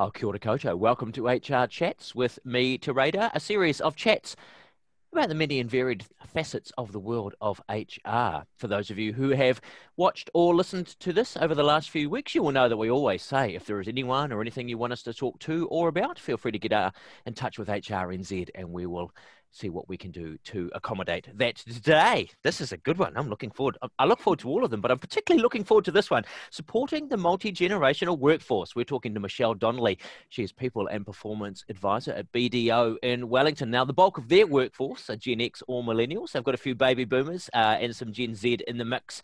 Oh, kia ora koutou. Welcome to HR Chats with me, Te Radar, a series of chats about the many and varied facets of the world of HR. For those of you who have watched or listened to this over the last few weeks, you will know that we always say if there is anyone or anything you want us to talk to or about, feel free to get uh, in touch with HRNZ and we will see what we can do to accommodate that today. This is a good one. I'm looking forward. I look forward to all of them, but I'm particularly looking forward to this one supporting the multi generational workforce. We're talking to Michelle Donnelly. She is People and Performance Advisor at BDO in Wellington. Now, the bulk of their workforce are Gen X or millennials. They've got a few baby boomers uh, and some Gen Z in the mix.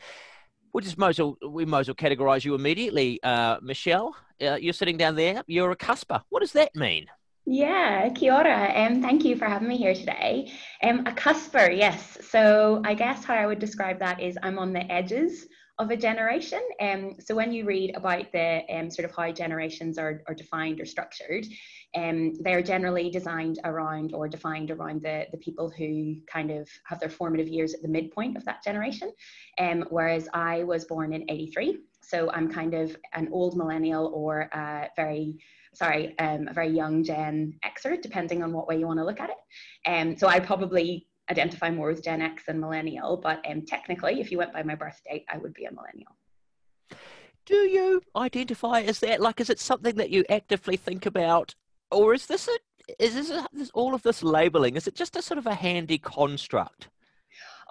We'll just might well, we might as well categorise you immediately, uh, Michelle. Uh, you're sitting down there. You're a cusper. What does that mean? Yeah, kia ora. Um, thank you for having me here today. Um, a cusper, yes. So I guess how I would describe that is I'm on the edges of a generation. Um, so when you read about the um, sort of how generations are, are defined or structured, um, they're generally designed around or defined around the, the people who kind of have their formative years at the midpoint of that generation. Um, whereas I was born in 83. So I'm kind of an old millennial or a very sorry, um, a very young Gen Xer, depending on what way you want to look at it. Um, so I probably identify more as Gen X than millennial, but um, technically, if you went by my birth date, I would be a millennial. Do you identify as that? Like, is it something that you actively think about, or is this a is this, a, is all of this labeling? Is it just a sort of a handy construct?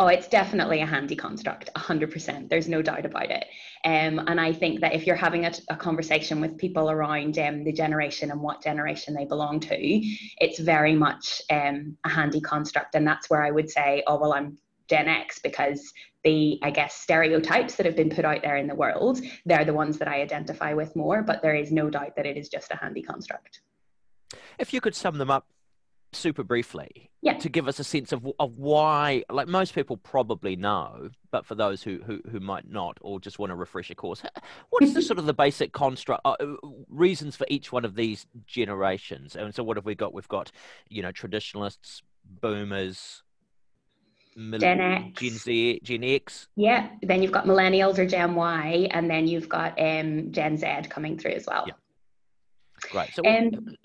Oh, it's definitely a handy construct, 100%. There's no doubt about it. Um, and I think that if you're having a, a conversation with people around um, the generation and what generation they belong to, it's very much um, a handy construct. And that's where I would say, oh, well, I'm Gen X because the, I guess, stereotypes that have been put out there in the world, they're the ones that I identify with more. But there is no doubt that it is just a handy construct. If you could sum them up super briefly yeah. to give us a sense of, of why like most people probably know but for those who, who, who might not or just want to refresh a course what is the sort of the basic construct uh, reasons for each one of these generations and so what have we got we've got you know traditionalists boomers Gen X. Gen Z, Gen X. Yeah. Then you've got millennials or Gen Y, and then you've got um, Gen Z coming through as well. Yeah. Great. So, um,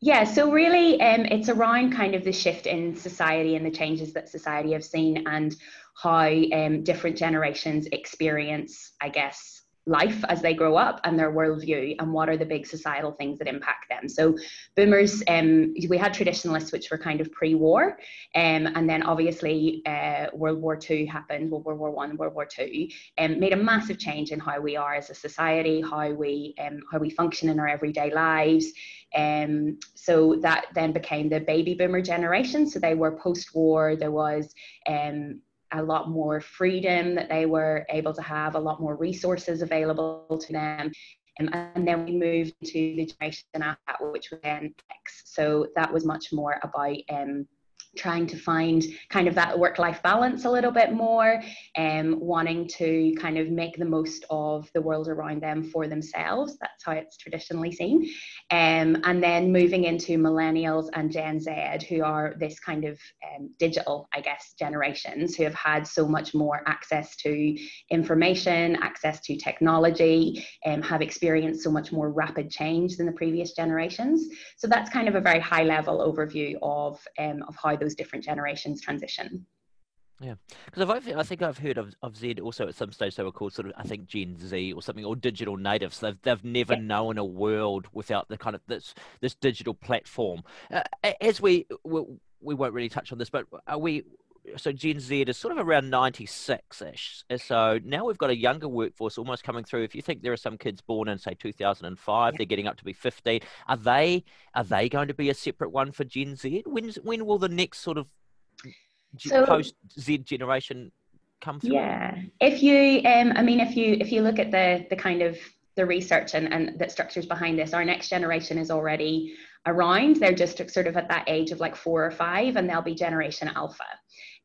yeah, so really, um, it's around kind of the shift in society and the changes that society have seen, and how um, different generations experience, I guess, life as they grow up and their worldview and what are the big societal things that impact them. So boomers um, we had traditionalists which were kind of pre-war um, and then obviously uh, world war ii happened well, world war one world war two um, made a massive change in how we are as a society how we um, how we function in our everyday lives um, so that then became the baby boomer generation. So they were post-war there was um, a lot more freedom that they were able to have, a lot more resources available to them. Um, and then we moved to the generation after that, which was then X. So that was much more about um, trying to find kind of that work life balance a little bit more and um, wanting to kind of make the most of the world around them for themselves. That's how it's traditionally seen. Um, and then moving into millennials and Gen Z, who are this kind of um, digital, I guess, generations who have had so much more access to information, access to technology, and um, have experienced so much more rapid change than the previous generations. So that's kind of a very high level overview of, um, of how those different generations transition. Yeah, because I think I've heard of, of Z also at some stage they were called sort of I think Gen Z or something or digital natives. They've they've never yeah. known a world without the kind of this this digital platform. Uh, as we, we we won't really touch on this, but are we so Gen Z is sort of around 96 ish. So now we've got a younger workforce almost coming through. If you think there are some kids born in say 2005, yeah. they're getting up to be 15. Are they are they going to be a separate one for Gen Z? When when will the next sort of so, post Z generation come through? Yeah, if you um, I mean if you if you look at the the kind of the research and, and the structures behind this, our next generation is already around. They're just sort of at that age of like four or five, and they'll be Generation Alpha.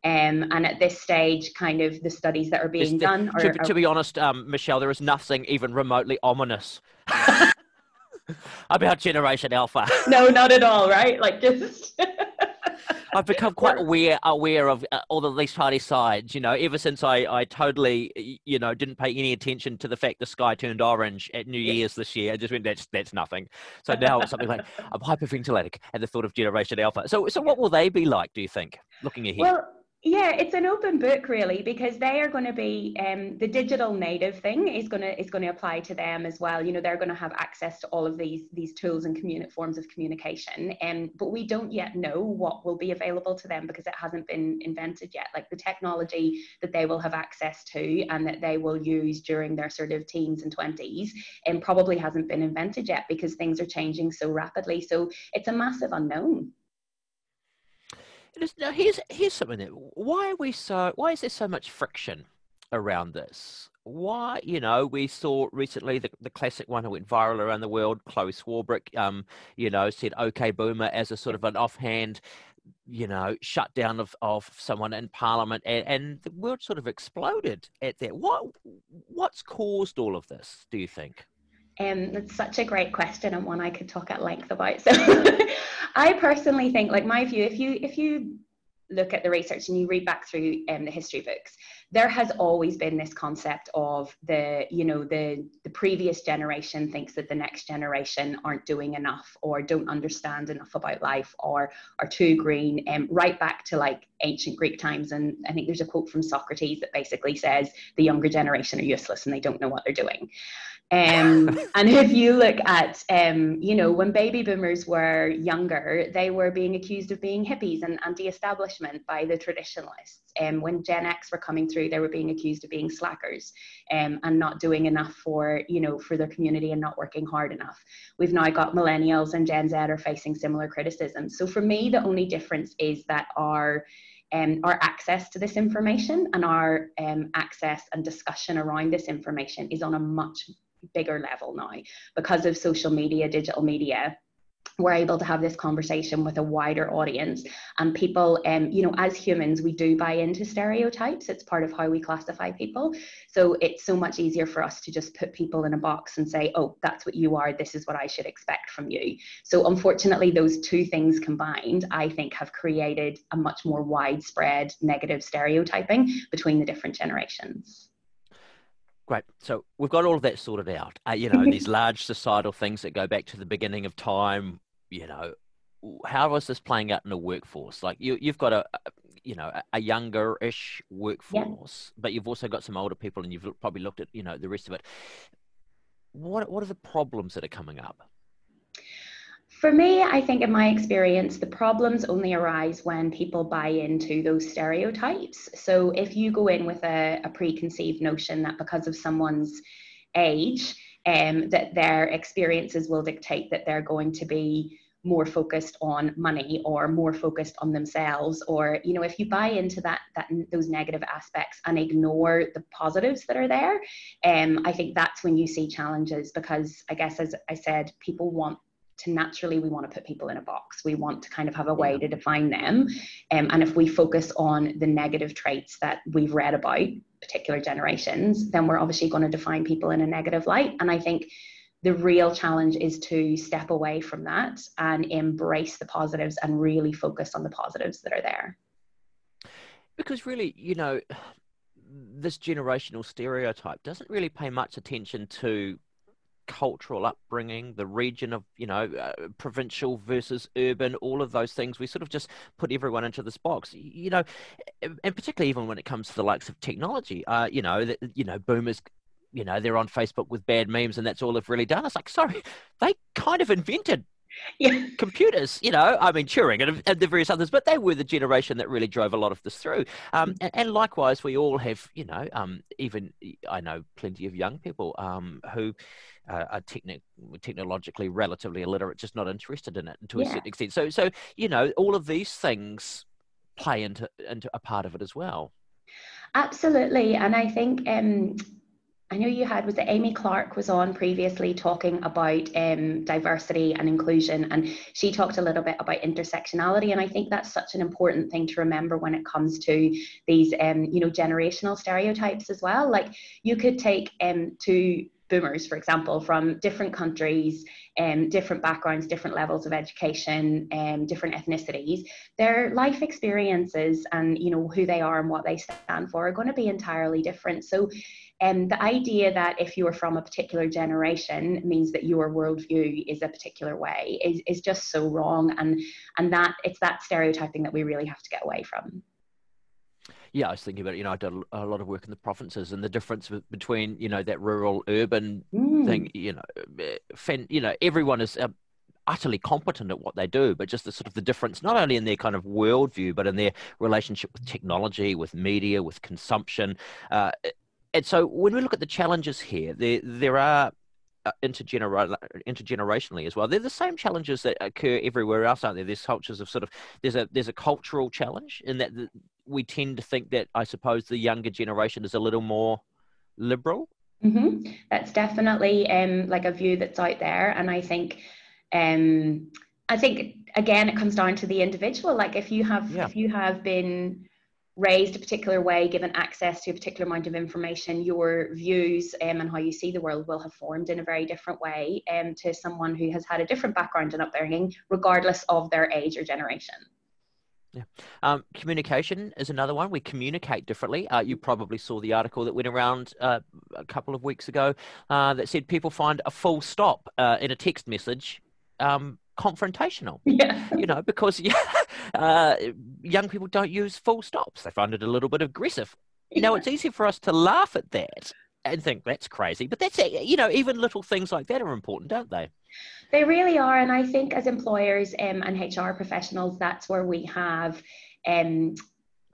Um, and at this stage, kind of the studies that are being the, done. Are, to, to, be honest, um, Michelle, there is nothing even remotely ominous about Generation Alpha. no, not at all, right? Like just. I've become quite aware aware of uh, all of these party sides. You know, ever since I I totally you know didn't pay any attention to the fact the sky turned orange at New Year's this year. I just went that's that's nothing. So now it's something like I'm hyperventilating at the thought of Generation Alpha. So so what will they be like? Do you think looking ahead? Well, yeah, it's an open book really because they are going to be um, the digital native thing is going to is going to apply to them as well. You know, they're going to have access to all of these these tools and communi- forms of communication. Um, but we don't yet know what will be available to them because it hasn't been invented yet. Like the technology that they will have access to and that they will use during their sort of teens and twenties, and um, probably hasn't been invented yet because things are changing so rapidly. So it's a massive unknown. Now here's here's something. That, why are we so? Why is there so much friction around this? Why, you know, we saw recently the, the classic one who went viral around the world, Chloe Swarbrick, um, you know, said "Okay, Boomer" as a sort of an offhand, you know, shutdown of, of someone in Parliament, and, and the world sort of exploded at that. What what's caused all of this? Do you think? Um, that's such a great question and one I could talk at length about. So I personally think, like my view, if you if you look at the research and you read back through um, the history books, there has always been this concept of the, you know, the the previous generation thinks that the next generation aren't doing enough or don't understand enough about life or are too green. Um, right back to like ancient Greek times, and I think there's a quote from Socrates that basically says the younger generation are useless and they don't know what they're doing. Um, and if you look at, um, you know, when baby boomers were younger, they were being accused of being hippies and anti-establishment by the traditionalists. And um, when Gen X were coming through, they were being accused of being slackers um, and not doing enough for, you know, for their community and not working hard enough. We've now got millennials and Gen Z are facing similar criticism. So for me, the only difference is that our um, our access to this information and our um, access and discussion around this information is on a much bigger level now because of social media, digital media. We're able to have this conversation with a wider audience and people um, you know as humans we do buy into stereotypes. It's part of how we classify people. So it's so much easier for us to just put people in a box and say oh that's what you are. This is what i should expect from you. So unfortunately those two things combined i think have created a much more widespread negative stereotyping between the different generations Great. So we've got all of that sorted out. Uh, you know, these large societal things that go back to the beginning of time. You know, how is this playing out in the workforce? Like you, you've got a, you know, a younger-ish workforce, yeah. but you've also got some older people, and you've probably looked at, you know, the rest of it. What What are the problems that are coming up? For me, I think in my experience, the problems only arise when people buy into those stereotypes. So if you go in with a, a preconceived notion that because of someone's age, um, that their experiences will dictate that they're going to be more focused on money or more focused on themselves or you know if you buy into that that those negative aspects and ignore the positives that are there um i think that's when you see challenges because i guess as i said people want to naturally we want to put people in a box. We want to kind of have a way to define them. Um, and if we focus on the negative traits that we've read about particular generations then we're obviously going to define people in a negative light. And i think the real challenge is to step away from that and embrace the positives and really focus on the positives that are there. Because really you know this generational stereotype doesn't really pay much attention to cultural upbringing, the region of, you know, uh, provincial versus urban, all of those things. We sort of just put everyone into this box, you know, and particularly even when it comes to the likes of technology, uh, you know, that, you know, boomers you know they're on Facebook with bad memes and that's all they've really done. It's like sorry, they kind of invented yeah. computers, you know, I mean, Turing and, and, the various others, but they were the generation that really drove a lot of this through. Um, mm. and, and, likewise, we all have, you know, um, even I know plenty of young people um, who uh, are techni- technologically relatively illiterate, just not interested in it to yeah. a certain extent. So, so you know, all of these things play into into a part of it as well. Absolutely, and I think um, I know you had was it Amy Clark was on previously talking about um, diversity and inclusion, and she talked a little bit about intersectionality, and I think that's such an important thing to remember when it comes to these, um, you know, generational stereotypes as well. Like you could take um, two boomers, for example, from different countries, um, different backgrounds, different levels of education, um, different ethnicities, their life experiences and you know who they are and what they stand for are going to be entirely different. So um, the idea that if you are from a particular generation means that your worldview is a particular way is, is just so wrong and and that it's that stereotyping that we really have to get away from yeah, I was thinking about, it, you know, I did a lot of work in the provinces and the difference between, you know, that rural urban mm. thing, you know, eh, you know, everyone is uh, utterly competent at what they do, but just the sort of the difference, not only in their kind of worldview, but in their relationship with technology, with media, with consumption. Uh, and so when we look at the challenges here, there, there are uh, intergener- intergenerationally as well. They're the same challenges that occur everywhere else, aren't there? There's cultures of sort of there's a there's a cultural challenge in that we tend to think that I suppose the younger generation is a little more liberal. Mm-hmm. That's definitely um, like a view that's out there, and I think um, I think again it comes down to the individual. Like if you have yeah. if you have been raised a particular way, given access to a particular amount of information, your views um, and how you see the world will have formed in a very different way um, to someone who has had a different background and upbringing, regardless of their age or generation. Yeah. Um, communication is another one. We communicate differently. Uh, you probably saw the article that went around uh, a couple of weeks ago uh, that said people find a full stop uh, in a text message um, confrontational. Yeah. You know, because yeah, uh, young people don't use full stops. They find it a little bit aggressive. Yeah. Now, it's easy for us to laugh at that and think that's crazy, but that's, you know, even little things like that are important, don't they? They really are. And I think as employers um, and HR professionals, that's where we have um,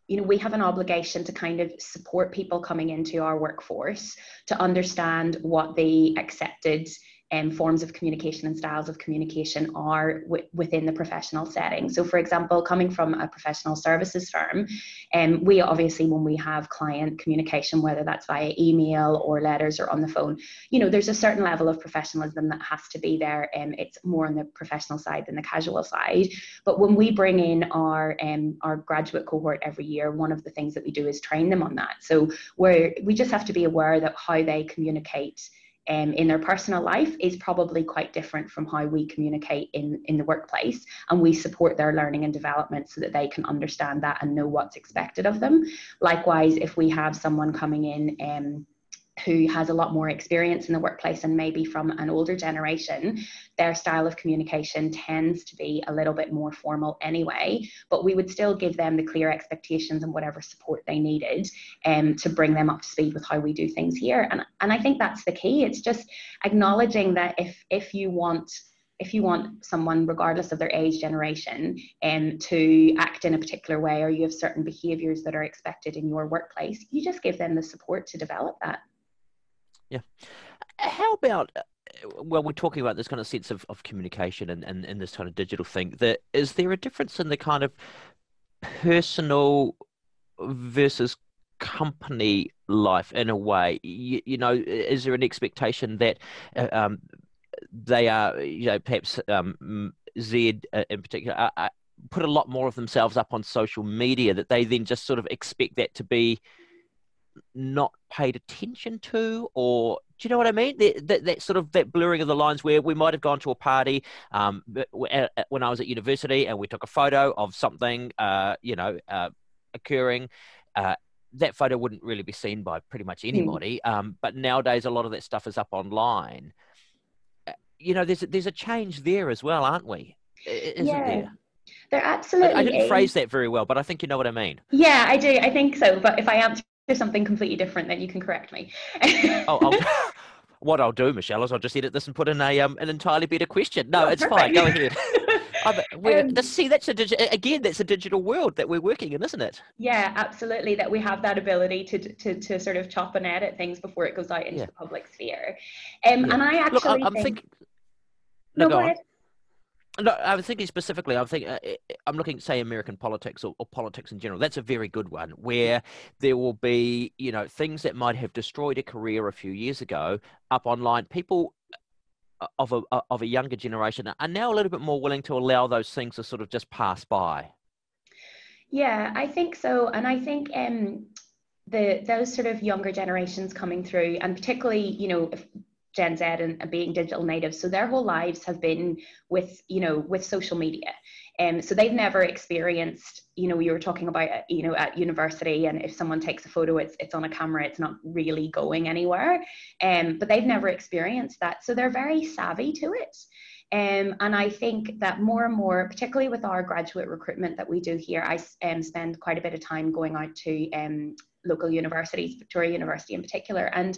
you know we have an obligation to kind of support people coming into our workforce to understand what the accepted um, forms of communication and styles of communication are w- within the professional setting. So, for example, coming from a professional services firm, um, we obviously, when we have client communication, whether that's via email or letters or on the phone, you know, there's a certain level of professionalism that has to be there. And um, it's more on the professional side than the casual side. But when we bring in our um, our graduate cohort every year, one of the things that we do is train them on that. So, where we just have to be aware that how they communicate um, in their personal life is probably quite different from how we communicate in, in the workplace. And we support their learning and development so that they can understand that and know what's expected of them. Likewise, if we have someone coming in, um, who has a lot more experience in the workplace and maybe from an older generation, their style of communication tends to be a little bit more formal anyway. But we would still give them the clear expectations and whatever support they needed um, to bring them up to speed with how we do things here. And, and I think that's the key. It's just acknowledging that if if you want if you want someone, regardless of their age generation, um, to act in a particular way, or you have certain behaviors that are expected in your workplace, you just give them the support to develop that. Yeah. How about uh, well, we're talking about this kind of sense of, of communication and, and, and this kind of digital thing. That is there a difference in the kind of personal versus company life in a way? You, you know, is there an expectation that uh, um, they are, you know, perhaps um, Z uh, in particular, put a lot more of themselves up on social media that they then just sort of expect that to be not paid attention to or do you know what I mean? That, that, that, sort of that blurring of the lines where we might have gone to a party um, when I was at university and we took a photo of something, uh, you know, uh, occurring. Uh, that photo wouldn't really be seen by pretty much hmm. anybody. Mm. Um, but nowadays, a lot of that stuff is up online. Uh, you know, there's a, there's a change there as well, aren't we? Isn't yeah. there? There absolutely. I, I didn't is. phrase that very well, but I think you know what I mean. Yeah, I do. I think so. But if I answer something completely different, then you can correct me. oh, what I'll do, Michelle, is I'll just edit this and put in a um, an entirely better question. No, oh, it's perfect. fine. Go ahead. um, see, that's a digi- again, that's a digital world that we're working in, isn't it? Yeah, absolutely. That we have that ability to to, to sort of chop and edit things before it goes out into yeah. the public sphere. Um, yeah. and I actually Look, I, am think. Thinking... No, no, go, go ahead. No, I was thinking specifically. I'm thinking. Uh, I'm looking, say, American politics or, or, politics in general. That's a very good one, where there will be, you know, things that might have destroyed a career a few years ago up online. People uh, of a uh, of a younger generation are now a little bit more willing to allow those things to sort of just pass by. Yeah, I think so, and I think um, the those sort of younger generations coming through, and particularly, you know, Gen Z and being digital natives. So their whole lives have been with, you know, with social media. Um, so they've never experienced, you know, you were talking about, uh, you know, at university, and if someone takes a photo, it's it's on a camera, it's not really going anywhere. Um, but they've never experienced that, so they're very savvy to it. Um, and I think that more and more, particularly with our graduate recruitment that we do here, I um, spend quite a bit of time going out to um, local universities, Victoria University in particular, and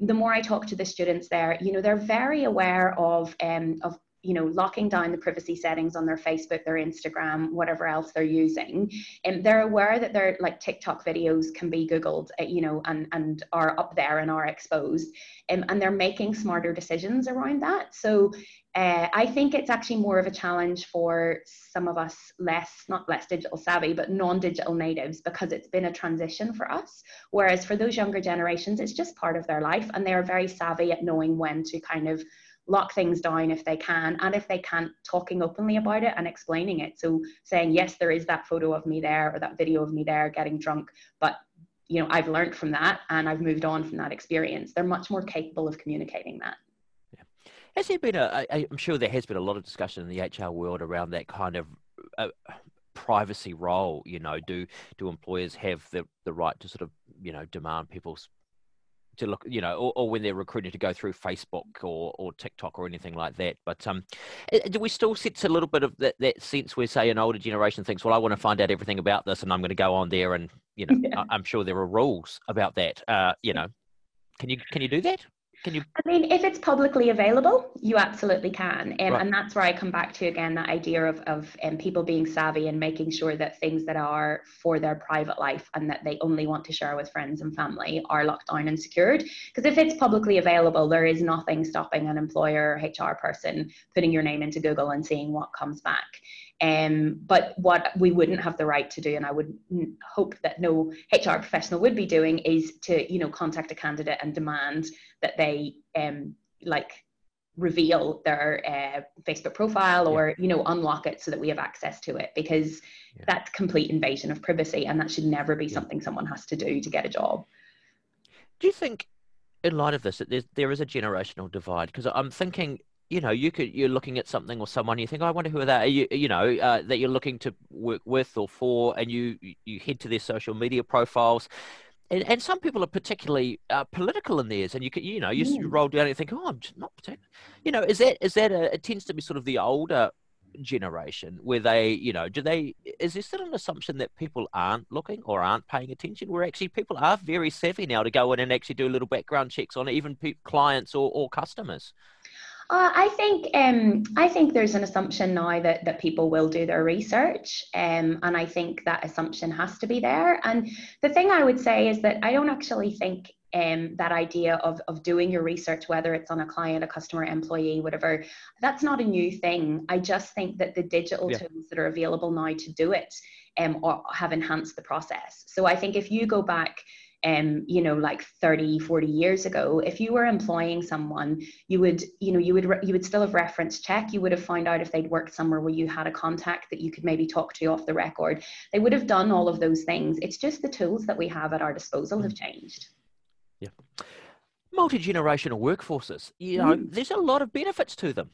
the more I talk to the students there, you know, they're very aware of um, of you know locking down the privacy settings on their facebook their instagram whatever else they're using. And they're aware that their like tiktok videos can be googled uh, you know and and are up there and are exposed. Um, and they're making smarter decisions around that. So uh, I think it's actually more of a challenge for some of us less, not less digital savvy, but non digital natives because it's been a transition for us. Whereas for those younger generations, it's just part of their life and they are very savvy at knowing when to kind of lock things down if they can and if they can't talking openly about it and explaining it. So saying yes there is that photo of me there or that video of me there getting drunk. But you know i've learned from that and i've moved on from that experience. They're much more capable of communicating that. Yeah. has there been a i'm sure there has been a lot of discussion in the hr world around that kind of uh, privacy role you know do do employers have the the right to sort of you know demand people's to look, you know, or, or, when they're recruiting to go through Facebook or, or TikTok or anything like that. But um, eh, do we still sense a little bit of that, that sense where, say, an older generation thinks, well, I want to find out everything about this and I'm going to go on there and, you know, yeah. I, am sure there are rules about that. Uh, you know, can you can you do that? Can you? I mean, if it's publicly available, you absolutely can, um, right. and that's where I come back to again that idea of of um, people being savvy and making sure that things that are for their private life and that they only want to share with friends and family are locked down and secured. Because if it's publicly available, there is nothing stopping an employer or HR person putting your name into Google and seeing what comes back. Um, but what we wouldn't have the right to do, and I would hope that no HR professional would be doing, is to you know contact a candidate and demand that they um, like reveal their uh, Facebook profile or yeah. you know unlock it so that we have access to it because yeah. that's complete invasion of privacy and that should never be yeah. something someone has to do to get a job. Do you think, in light of this, that there is a generational divide? Because I'm thinking you know, you could you're looking at something or someone, you think, oh, I wonder who that are you you know uh, that you're looking to work with or for, and you you head to their social media profiles. And, and some people are particularly uh, political in theirs, and you can, you know, you, mm. roll down and you think, oh, I'm just not particular. You know, is that is that a, it tends to be sort of the older generation where they, you know, do they, is there still an assumption that people aren't looking or aren't paying attention? Where actually people are very savvy now to go in and actually do a little background checks on even pe- clients or, or customers. Uh, I think um, I think there's an assumption now that that people will do their research, um, and I think that assumption has to be there. And the thing I would say is that I don't actually think um, that idea of, of doing your research, whether it's on a client, a customer, employee, whatever, that's not a new thing. I just think that the digital yeah. tools that are available now to do it um, have enhanced the process. So I think if you go back um, you know, like 30, 40 years ago, if you were employing someone, you would, you know, you would, re- you would still have reference check. You would have found out if they'd worked somewhere where you had a contact that you could maybe talk to off the record. They would have done all of those things. It's just the tools that we have at our disposal have changed. Yeah. Multi generational workforces, you know, mm. there's a lot of benefits to them.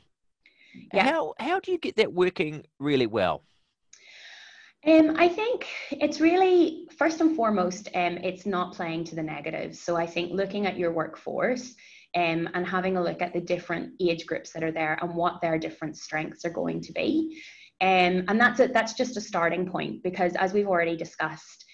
Yeah. How, how do you get that working really well? Um, I think it's really first and foremost, um, it's not playing to the negatives. So I think looking at your workforce um, and having a look at the different age groups that are there and what their different strengths are going to be. Um, and that's a, that's just a starting point because as we've already discussed,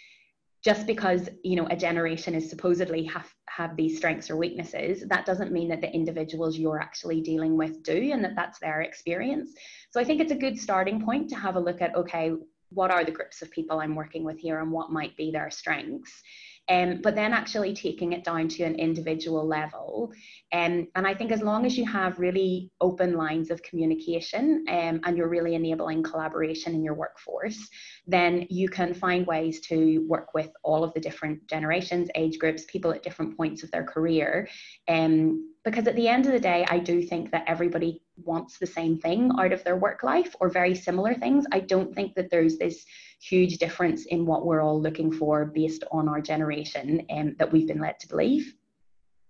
just because you know a generation is supposedly have have these strengths or weaknesses that doesn't mean that the individuals you're actually dealing with do and that that's their experience so i think it's a good starting point to have a look at okay what are the groups of people I'm working with here and what might be their strengths. Um, but then actually taking it down to an individual level. Um, and I think as long as you have really open lines of communication um, and you're really enabling collaboration in your workforce, then you can find ways to work with all of the different generations, age groups, people at different points of their career. Um, because at the end of the day, I do think that everybody wants the same thing out of their work life or very similar things. I don't think that there's this huge difference in what we're all looking for based on our generation um, that we've been led to believe.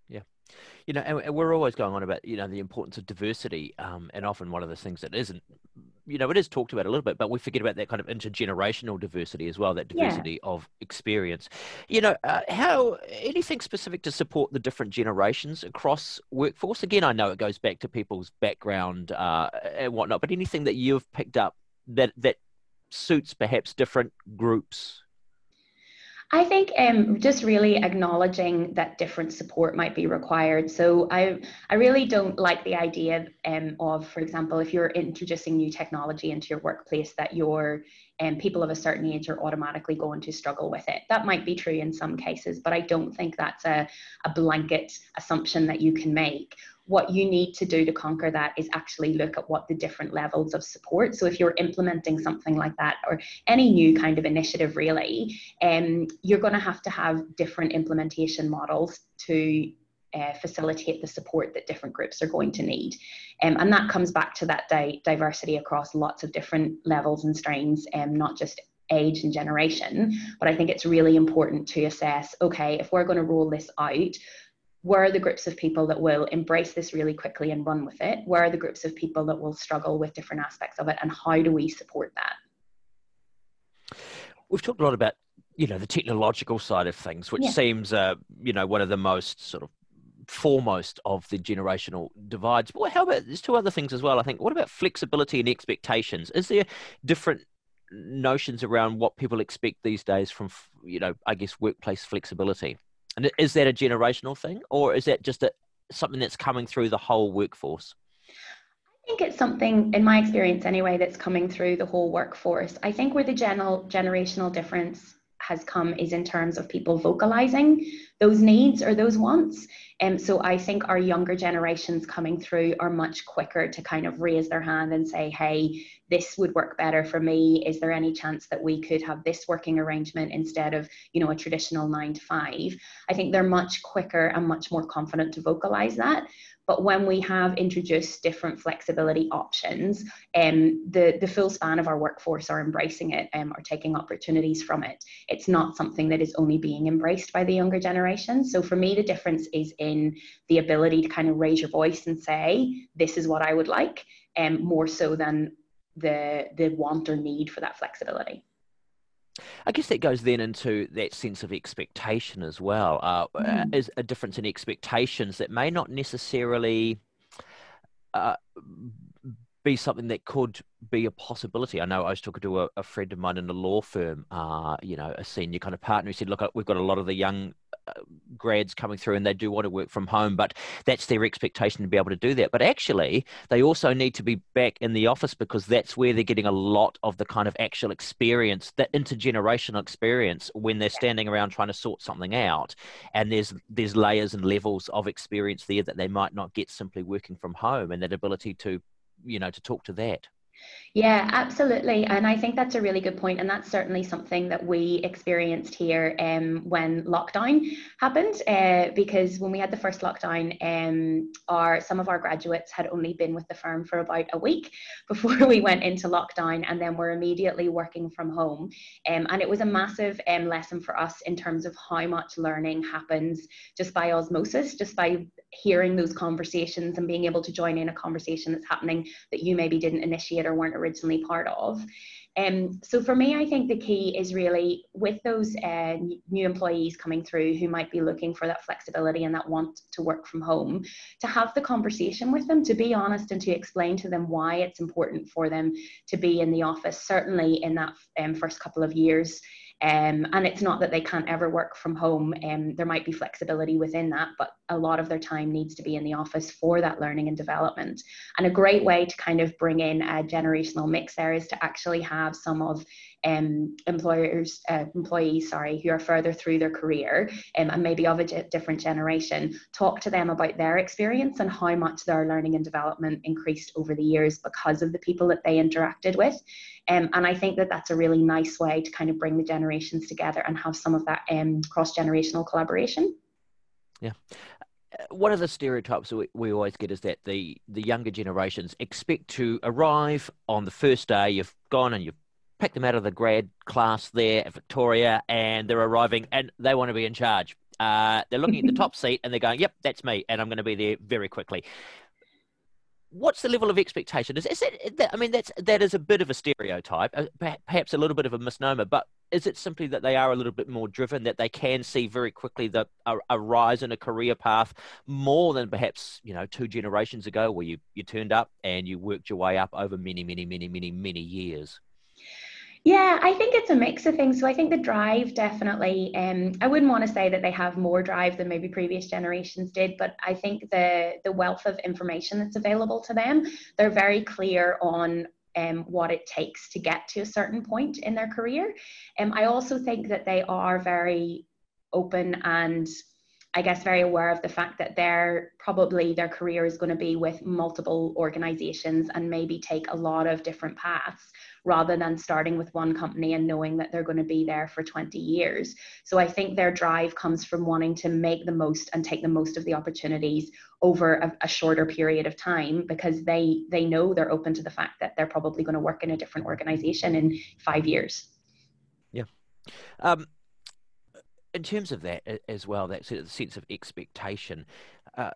Yeah. You know, and we're always going on about you know the importance of diversity, um, and often one of the things that isn't, you know, it is talked about a little bit, but we forget about that kind of intergenerational diversity as well, that diversity yeah. of experience. You know, uh, how anything specific to support the different generations across workforce? Again, I know it goes back to people's background uh, and whatnot, but anything that you've picked up that that suits perhaps different groups I think um, just really acknowledging that different support might be required. So I, I really don't like the idea um, of, for example, if you're introducing new technology into your workplace, that your um, people of a certain age are automatically going to struggle with it. That might be true in some cases, but I don't think that's a, a blanket assumption that you can make what you need to do to conquer that is actually look at what the different levels of support. So if you're implementing something like that or any new kind of initiative really, um, you're going to have to have different implementation models to uh, facilitate the support that different groups are going to need. Um, and that comes back to that di- diversity across lots of different levels and strains, um, not just age and generation. But I think it's really important to assess okay, if we're going to roll this out, where are the groups of people that will embrace this really quickly and run with it? Where are the groups of people that will struggle with different aspects of it? And how do we support that? We've talked a lot about, you know, the technological side of things, which yeah. seems, uh, you know, one of the most sort of foremost of the generational divides. But how about there's two other things as well? I think. What about flexibility and expectations? Is there different notions around what people expect these days from, you know, I guess workplace flexibility? And is that a generational thing, or is that just a, something that's coming through the whole workforce? I think it's something, in my experience anyway, that's coming through the whole workforce. I think where the general generational difference has come is in terms of people vocalizing those needs or those wants. And um, so I think our younger generations coming through are much quicker to kind of raise their hand and say, hey, this would work better for me. Is there any chance that we could have this working arrangement instead of, you know, a traditional nine to five? I think they're much quicker and much more confident to vocalize that. But when we have introduced different flexibility options, um, the, the full span of our workforce are embracing it um, or taking opportunities from it. It's not something that is only being embraced by the younger generation. So for me, the difference is in the ability to kind of raise your voice and say, this is what I would like, um, more so than the, the want or need for that flexibility. I guess that goes then into that sense of expectation as well. Uh, mm. Is a difference in expectations that may not necessarily uh, be something that could be a possibility. I know I was talking to a, a friend of mine in a law firm, uh, you know, a senior kind of partner He said, "Look, we've got a lot of the young grads coming through and they do want to work from home, but that's their expectation to be able to do that. But actually, they also need to be back in the office because that's where they're getting a lot of the kind of actual experience, that intergenerational experience when they're standing around trying to sort something out. And there's there's layers and levels of experience there that they might not get simply working from home and that ability to, you know, to talk to that. Yeah, absolutely. And I think that's a really good point. And that's certainly something that we experienced here um, when lockdown happened. Uh, because when we had the first lockdown, um, our some of our graduates had only been with the firm for about a week before we went into lockdown, and then were immediately working from home. Um, and it was a massive um, lesson for us in terms of how much learning happens just by osmosis, just by hearing those conversations and being able to join in a conversation that's happening that you maybe didn't initiate or weren't originally part of. Um, so for me, I think the key is really with those uh, new employees coming through who might be looking for that flexibility and that want to work from home, to have the conversation with them, to be honest and to explain to them why it's important for them to be in the office, certainly in that um, first couple of years. Um, and it's not that they can't ever work from home. Um, there might be flexibility within that, but a lot of their time needs to be in the office for that learning and development. And a great way to kind of bring in a generational mix there is to actually have some of um, employers, uh, employees, sorry, who are further through their career um, and maybe of a different generation, talk to them about their experience and how much their learning and development increased over the years because of the people that they interacted with. Um, and I think that that's a really nice way to kind of bring the generations together and have some of that um, cross generational collaboration. Yeah uh, one of the stereotypes we, we always get is that the, the younger generations expect to arrive on the first day you've gone and you've picked them out of the grad class there at Victoria and they're arriving and they want to be in charge Uh, they're looking at the top seat and they're going, "Yep, that's me, and I'm going to be there very quickly." What's the level of expectation? Is, is it? I mean, that's that is a bit of a stereotype, uh, perhaps a little bit of a misnomer. But is it simply that they are a little bit more driven, that they can see very quickly the a, a rise in a career path more than perhaps you know two generations ago, where you you turned up and you worked your way up over many, many, many, many, many years? Yeah, I think it's a mix of things. So I think the drive definitely, um, I wouldn't want to say that they have more drive than maybe previous generations did, but I think the the wealth of information that's available to them, they're very clear on um, what it takes to get to a certain point in their career. Um, I also think that they are very open and I guess very aware of the fact that their probably their career is going to be with multiple organizations and maybe take a lot of different paths rather than starting with one company and knowing that they're going to be there for 20 years. So I think their drive comes from wanting to make the most and take the most of the opportunities over a, a shorter period of time because they they know they're open to the fact that they're probably going to work in a different organization in five years. Yeah. Um, in terms of that as well, that sense of expectation, uh,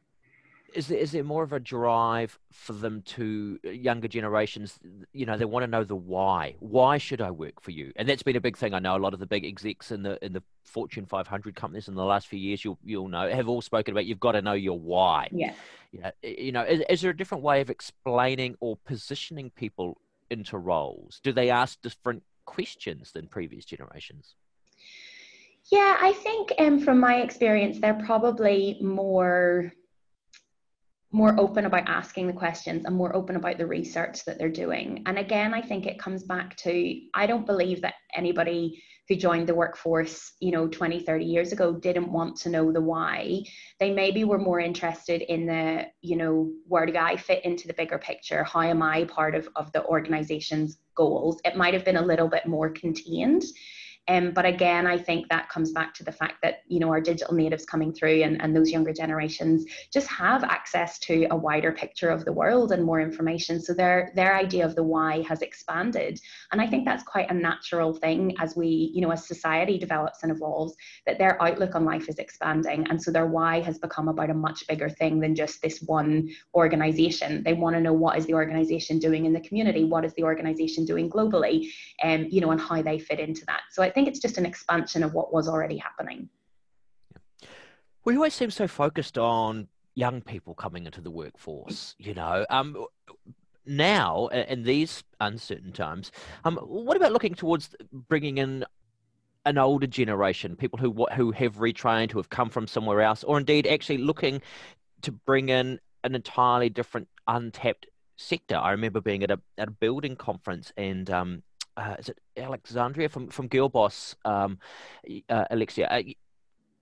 is there, is there more of a drive for them to uh, younger generations you know they want to know the why. Why should i work for you? And that's been a big thing. I know a lot of the big execs in the in the fortune 500 companies in the last few years you'll you'll know have all spoken about you've got to know your why. Yeah. You know, you know is, is there a different way of explaining or positioning people into roles? Do they ask different questions than previous generations? Yeah i think um, from my experience they're probably more more open about asking the questions and more open about the research that they're doing. And again, I think it comes back to I don't believe that anybody who joined the workforce, you know, 20, 30 years ago didn't want to know the why. They maybe were more interested in the, you know, where do I fit into the bigger picture? How am I part of, of the organization's goals? It might have been a little bit more contained. Um, but again, I think that comes back to the fact that you know our digital natives coming through and, and those younger generations just have access to a wider picture of the world and more information. So their their idea of the why has expanded, and I think that's quite a natural thing as we you know as society develops and evolves that their outlook on life is expanding, and so their why has become about a much bigger thing than just this one organization. They want to know what is the organization doing in the community, what is the organization doing globally, and um, you know, and how they fit into that. So I think it's just an expansion of what was already happening. We always seem so focused on young people coming into the workforce, you know. Um, now, in these uncertain times, um, what about looking towards bringing in an older generation, people who who have retrained, who have come from somewhere else, or indeed actually looking to bring in an entirely different, untapped sector? I remember being at a at a building conference and um, uh, is it Alexandria from from Girlboss, um, uh, Alexia. Uh,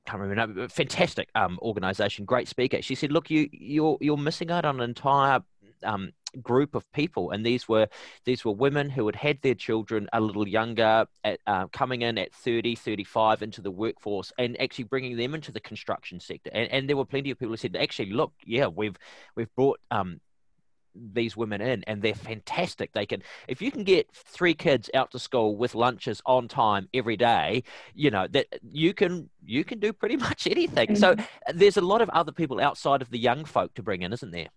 can't remember. Fantastic um, organization, great speaker. She said, "Look, you you're you're missing out on an entire um, group of people, and these were these were women who had had their children a little younger, at, uh, coming in at 30, 35 into the workforce, and actually bringing them into the construction sector. And, and there were plenty of people who said, actually, look, yeah, we've we've brought um, these women in and they're fantastic they can if you can get three kids out to school with lunches on time every day you know that you can you can do pretty much anything so mm-hmm. there's a lot of other people outside of the young folk to bring in isn't there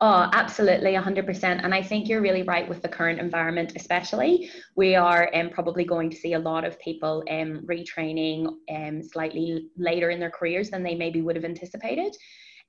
Oh, absolutely, 100%. And I think you're really right with the current environment, especially. We are um, probably going to see a lot of people um, retraining um, slightly later in their careers than they maybe would have anticipated.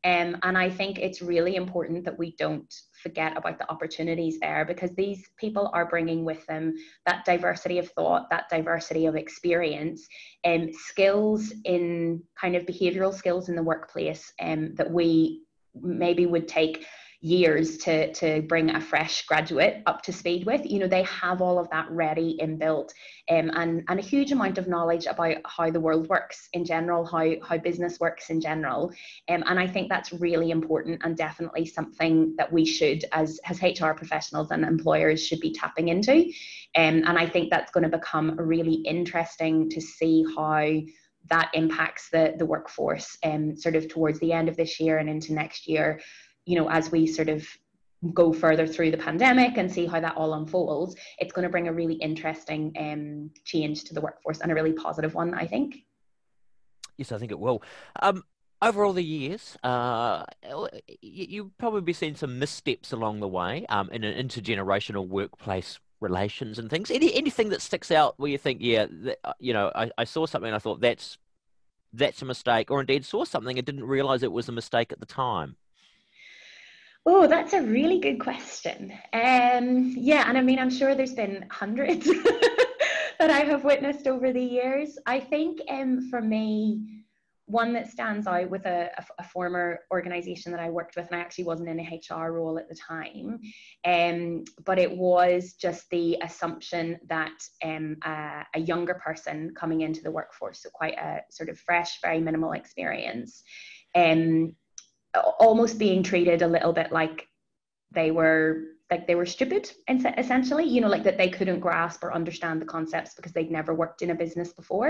Um, and I think it's really important that we don't forget about the opportunities there because these people are bringing with them that diversity of thought, that diversity of experience, and um, skills in kind of behavioral skills in the workplace um, that we maybe would take years to to bring a fresh graduate up to speed with. You know they have all of that ready inbuilt um, and and a huge amount of knowledge about how the world works in general how how business works in general. Um, and i think that's really important and definitely something that we should as as hr professionals and employers should be tapping into. Um, and i think that's going to become really interesting to see how that impacts the the workforce um, sort of towards the end of this year and into next year you know, as we sort of go further through the pandemic and see how that all unfolds, it's going to bring a really interesting um, change to the workforce and a really positive one, I think. Yes, I think it will. Um, over all the years, uh, you, have probably seen some missteps along the way um, in an intergenerational workplace relations and things. Any anything that sticks out where you think, yeah, that, uh, you know, I, I saw something and I thought that's that's a mistake, or indeed saw something and didn't realize it was a mistake at the time. Oh, that's a really good question. Um, yeah, and I mean, I'm sure there's been hundreds that I have witnessed over the years. I think um, for me, one that stands out with a, a, a, former organization that I worked with, and I actually wasn't in a HR role at the time, um, but it was just the assumption that um, a, a, younger person coming into the workforce, so quite a sort of fresh, very minimal experience, um, almost being treated a little bit like they were like they were stupid essentially you know like that they couldn't grasp or understand the concepts because they'd never worked in a business before.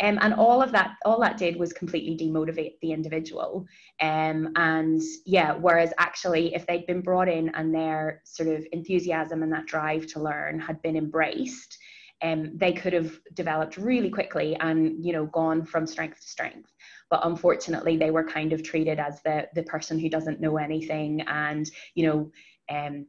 Um, and all of that all that did was completely demotivate the individual. Um, and yeah whereas actually if they'd been brought in and their sort of enthusiasm and that drive to learn had been embraced um, they could have developed really quickly and you know gone from strength to strength but unfortunately they were kind of treated as the the person who doesn't know anything. And you know um,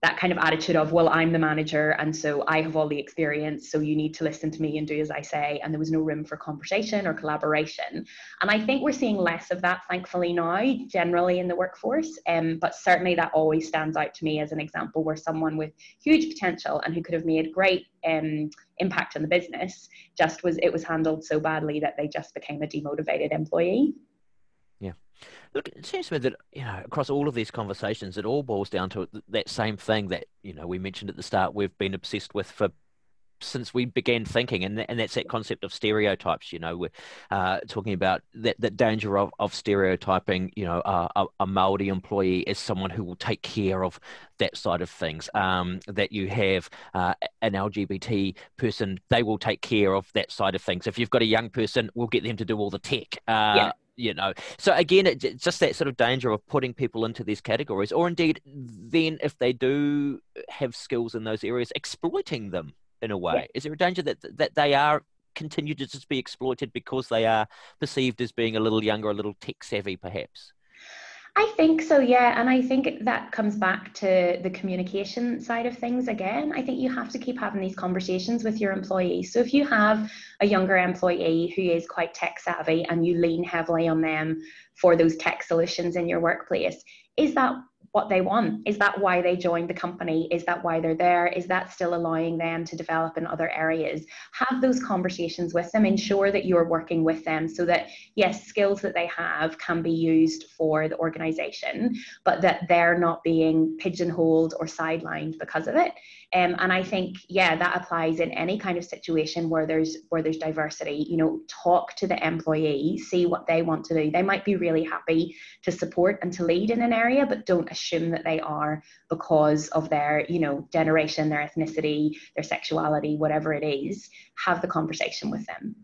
that kind of attitude of well i'm the manager and so i have all the experience so you need to listen to me and do as i say. And there was no room for conversation or collaboration. And i think we're seeing less of that thankfully now generally in the workforce. Um, but certainly that always stands out to me as an example where someone with huge potential and who could have made great um, impact on the business just was it was handled so badly that they just became a demotivated employee Yeah. Look, it seems to me that you know across all of these conversations, it all boils down to that same thing that you know we mentioned at the start. We've been obsessed with for since we began thinking, and and that's that concept of stereotypes. You know, we're uh, talking about that, that danger of, of stereotyping. You know, uh, a, a Maori employee as someone who will take care of that side of things. Um, that you have uh, an LGBT person, they will take care of that side of things. If you've got a young person, we'll get them to do all the tech. Uh, yeah you know so again it's just that sort of danger of putting people into these categories or indeed then if they do have skills in those areas exploiting them in a way yeah. is there a danger that that they are continue to just be exploited because they are perceived as being a little younger a little tech savvy perhaps I think so, yeah. And I think that comes back to the communication side of things again. I think you have to keep having these conversations with your employees. So if you have a younger employee who is quite tech savvy and you lean heavily on them for those tech solutions in your workplace, is that what they want? Is that why they joined the company? Is that why they're there? Is that still allowing them to develop in other areas? Have those conversations with them. Ensure that you're working with them so that, yes, skills that they have can be used for the organization, but that they're not being pigeonholed or sidelined because of it. Um, and I think, yeah, that applies in any kind of situation where there's where there's diversity. You know, talk to the employee, see what they want to do. They might be really happy to support and to lead in an area, but don't assume that they are because of their, you know, generation, their ethnicity, their sexuality, whatever it is. Have the conversation with them.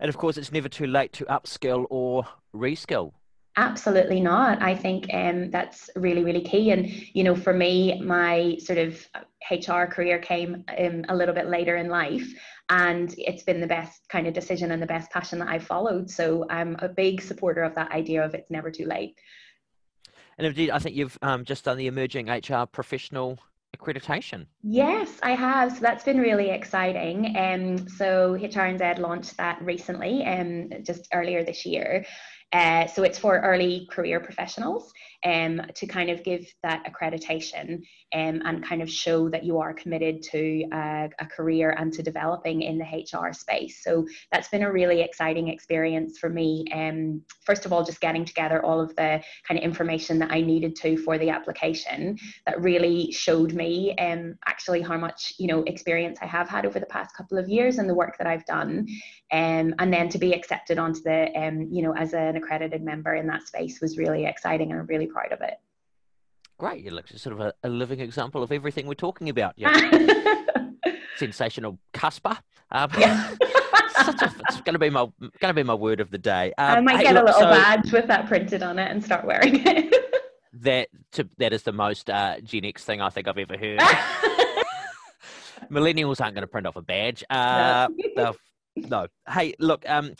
And of course, it's never too late to upskill or reskill. Absolutely not. I think um, that's really, really key. And, you know, for me, my sort of HR career came um, a little bit later in life, and it's been the best kind of decision and the best passion that I've followed. So I'm a big supporter of that idea of it's never too late. And indeed, I think you've um, just done the emerging HR professional accreditation. Yes, I have. So that's been really exciting. Um, so HRNZ launched that recently, um, just earlier this year. Uh, so it's for early career professionals um, to kind of give that accreditation um, and kind of show that you are committed to uh, a career and to developing in the HR space. So that's been a really exciting experience for me. Um, first of all, just getting together all of the kind of information that I needed to for the application that really showed me um, actually how much you know experience I have had over the past couple of years and the work that I've done, um, and then to be accepted onto the um, you know as an accredited member in that space was really exciting and I'm really proud of it. Great. You look sort of a, a living example of everything we're talking about. Yeah. Sensational Casper. Um, yeah. a, it's going to be my going to be my word of the day. Um, I might hey, get look, a little so, badge with that printed on it and start wearing it. that to, that is the most uh, Gen X thing I think I've ever heard. Millennials aren't going to print off a badge. Uh, no. they'll no. Hey, look, um,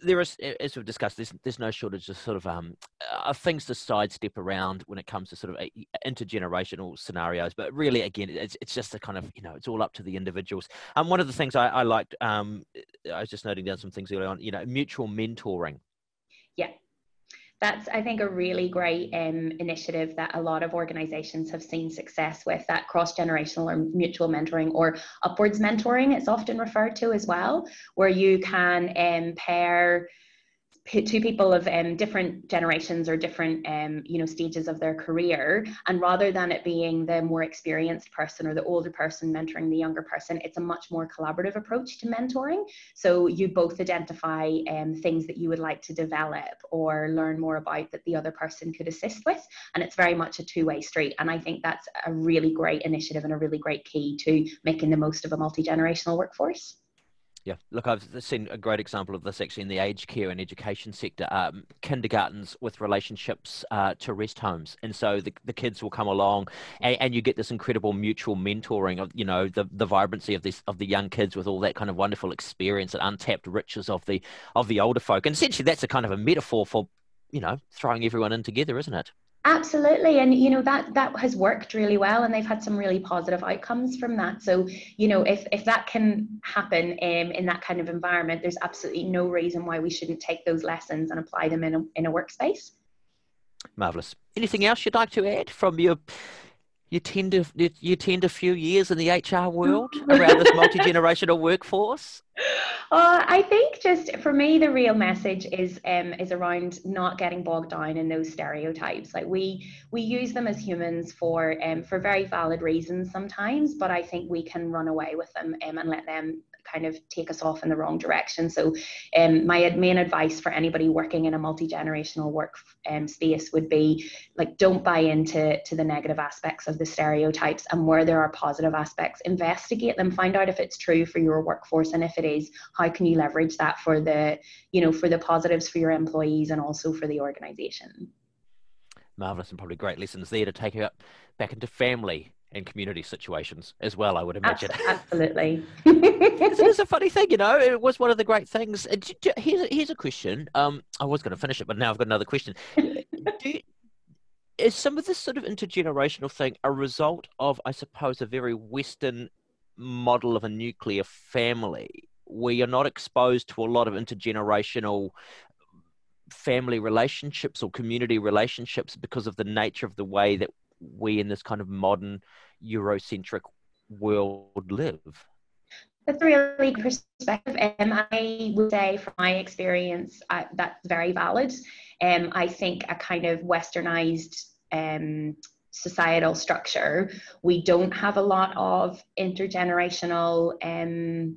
there is, as we've discussed, there's, there's no shortage of sort of um, uh, things to sidestep around when it comes to sort of intergenerational scenarios. But really, again, it's, it's just a kind of, you know, it's all up to the individuals. And um, one of the things I, I liked, um, I was just noting down some things early on, you know, mutual mentoring. Yeah, that's i think a really great um, initiative that a lot of organizations have seen success with that cross generational or mutual mentoring or upwards mentoring it's often referred to as well where you can um, pair two people of um, different generations or different um, you know stages of their career and rather than it being the more experienced person or the older person mentoring the younger person it's a much more collaborative approach to mentoring. So you both identify um, things that you would like to develop or learn more about that the other person could assist with and it's very much a two-way street and i think that's a really great initiative and a really great key to making the most of a multi-generational workforce yeah, look, I've seen a great example of this actually in the aged care and education sector. Um, kindergartens with relationships uh, to rest homes, and so the, the kids will come along, and, and, you get this incredible mutual mentoring of you know the the vibrancy of this of the young kids with all that kind of wonderful experience and untapped riches of the of the older folk. And essentially, that's a kind of a metaphor for you know throwing everyone in together, isn't it? Absolutely, and you know that that has worked really well, and they've had some really positive outcomes from that. So you know, if if that can happen um, in that kind of environment, there's absolutely no reason why we shouldn't take those lessons and apply them in a in a workspace. Marvelous. Anything else you'd like to add from your you tend to you tend a few years in the HR world around this multi generational workforce. Uh, I think just for me, the real message is um, is around not getting bogged down in those stereotypes. Like we we use them as humans for um, for very valid reasons sometimes, but I think we can run away with them um, and let them kind of take us off in the wrong direction. So, um, my main advice for anybody working in a multi generational work um, space would be like, don't buy into to the negative aspects of the stereotypes, and where there are positive aspects, investigate them, find out if it's true for your workforce, and if it is, how can you leverage that for the you know for the positives for your employees and also for the organization. Marvelous and probably great lessons there to take you up back into family and community situations as well, I would imagine. Absolutely. it is a funny thing, you know. It was one of the great things. Here's a, here's a question. Um, I was going to finish it, but now I've got another question. You, is some of this sort of intergenerational thing a result of, I suppose, a very Western model of a nuclear family where you're not exposed to a lot of intergenerational family relationships or community relationships because of the nature of the way that we in this kind of modern Eurocentric world live? That's a really good perspective. Um, I would say, from my experience, that's very valid. Um, I think a kind of westernized um, societal structure, we don't have a lot of intergenerational, um,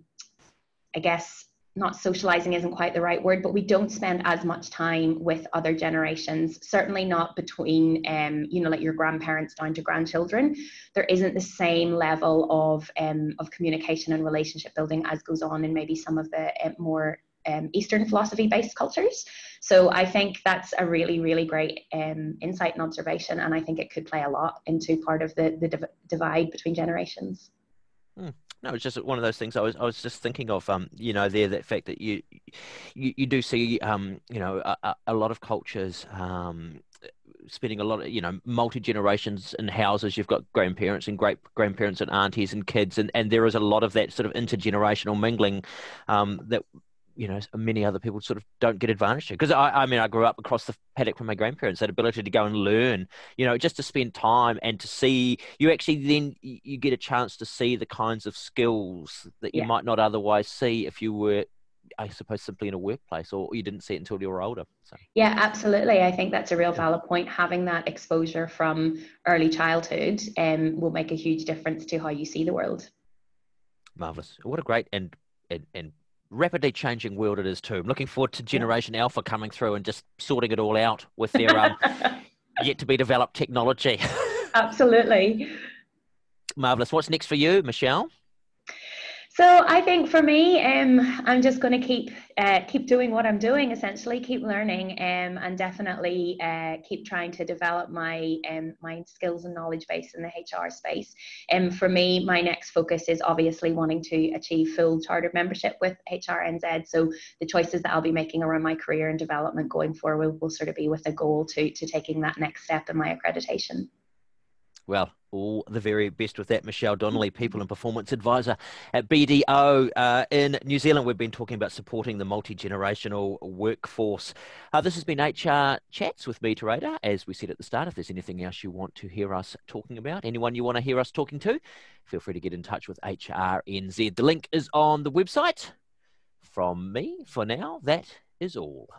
I guess, not socializing isn't quite the right word, but we don't spend as much time with other generations. Certainly not between, um, you know, like your grandparents down to grandchildren. There isn't the same level of um, of communication and relationship building as goes on in maybe some of the uh, more um, Eastern philosophy based cultures. So I think that's a really, really great um, insight and observation, and I think it could play a lot into part of the the div- divide between generations. Hmm. No, it's just one of those things. I was I was just thinking of, um, you know, there that fact that you you, you do see, um, you know, a, a lot of cultures, um, spending a lot of you know multi generations in houses. You've got grandparents and great grandparents and aunties and kids, and and there is a lot of that sort of intergenerational mingling um, that you know many other people sort of don't get advantage to because I, I mean I grew up across the paddock from my grandparents that ability to go and learn you know just to spend time and to see you actually then you get a chance to see the kinds of skills that you yeah. might not otherwise see if you were I suppose simply in a workplace or you didn't see it until you were older. So. Yeah, absolutely. I think that's a real valid point. Having that exposure from early childhood um, will make a huge difference to how you see the world. Marvelous. What a great and, and, and rapidly changing world it is too. I'm looking forward to Generation Alpha coming through and just sorting it all out with their um, yet to be developed technology. Absolutely. Marvelous. What's next for you, Michelle? So I think for me, um, I'm just going to keep uh, keep doing what I'm doing. Essentially, keep learning, um, and definitely uh, keep trying to develop my um, my skills and knowledge base in the HR space. And um, for me, my next focus is obviously wanting to achieve full chartered membership with HRNZ. So the choices that I'll be making around my career and development going forward will sort of be with a goal to to taking that next step in my accreditation. Well, all the very best with that. Michelle Donnelly, People and Performance Advisor at BDO uh, in New Zealand. We've been talking about supporting the multi generational workforce. Uh, this has been HR Chats with me, Te Radar. As we said at the start, if there's anything else you want to hear us talking about, anyone you want to hear us talking to, feel free to get in touch with HRNZ. The link is on the website. From me, for now, that is all.